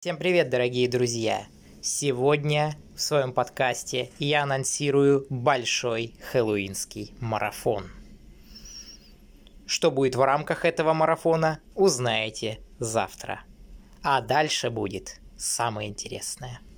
Всем привет, дорогие друзья! Сегодня в своем подкасте я анонсирую большой хэллоуинский марафон. Что будет в рамках этого марафона, узнаете завтра. А дальше будет самое интересное.